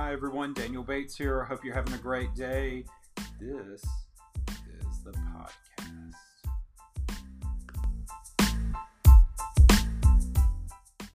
Hi, everyone. Daniel Bates here. I hope you're having a great day. This.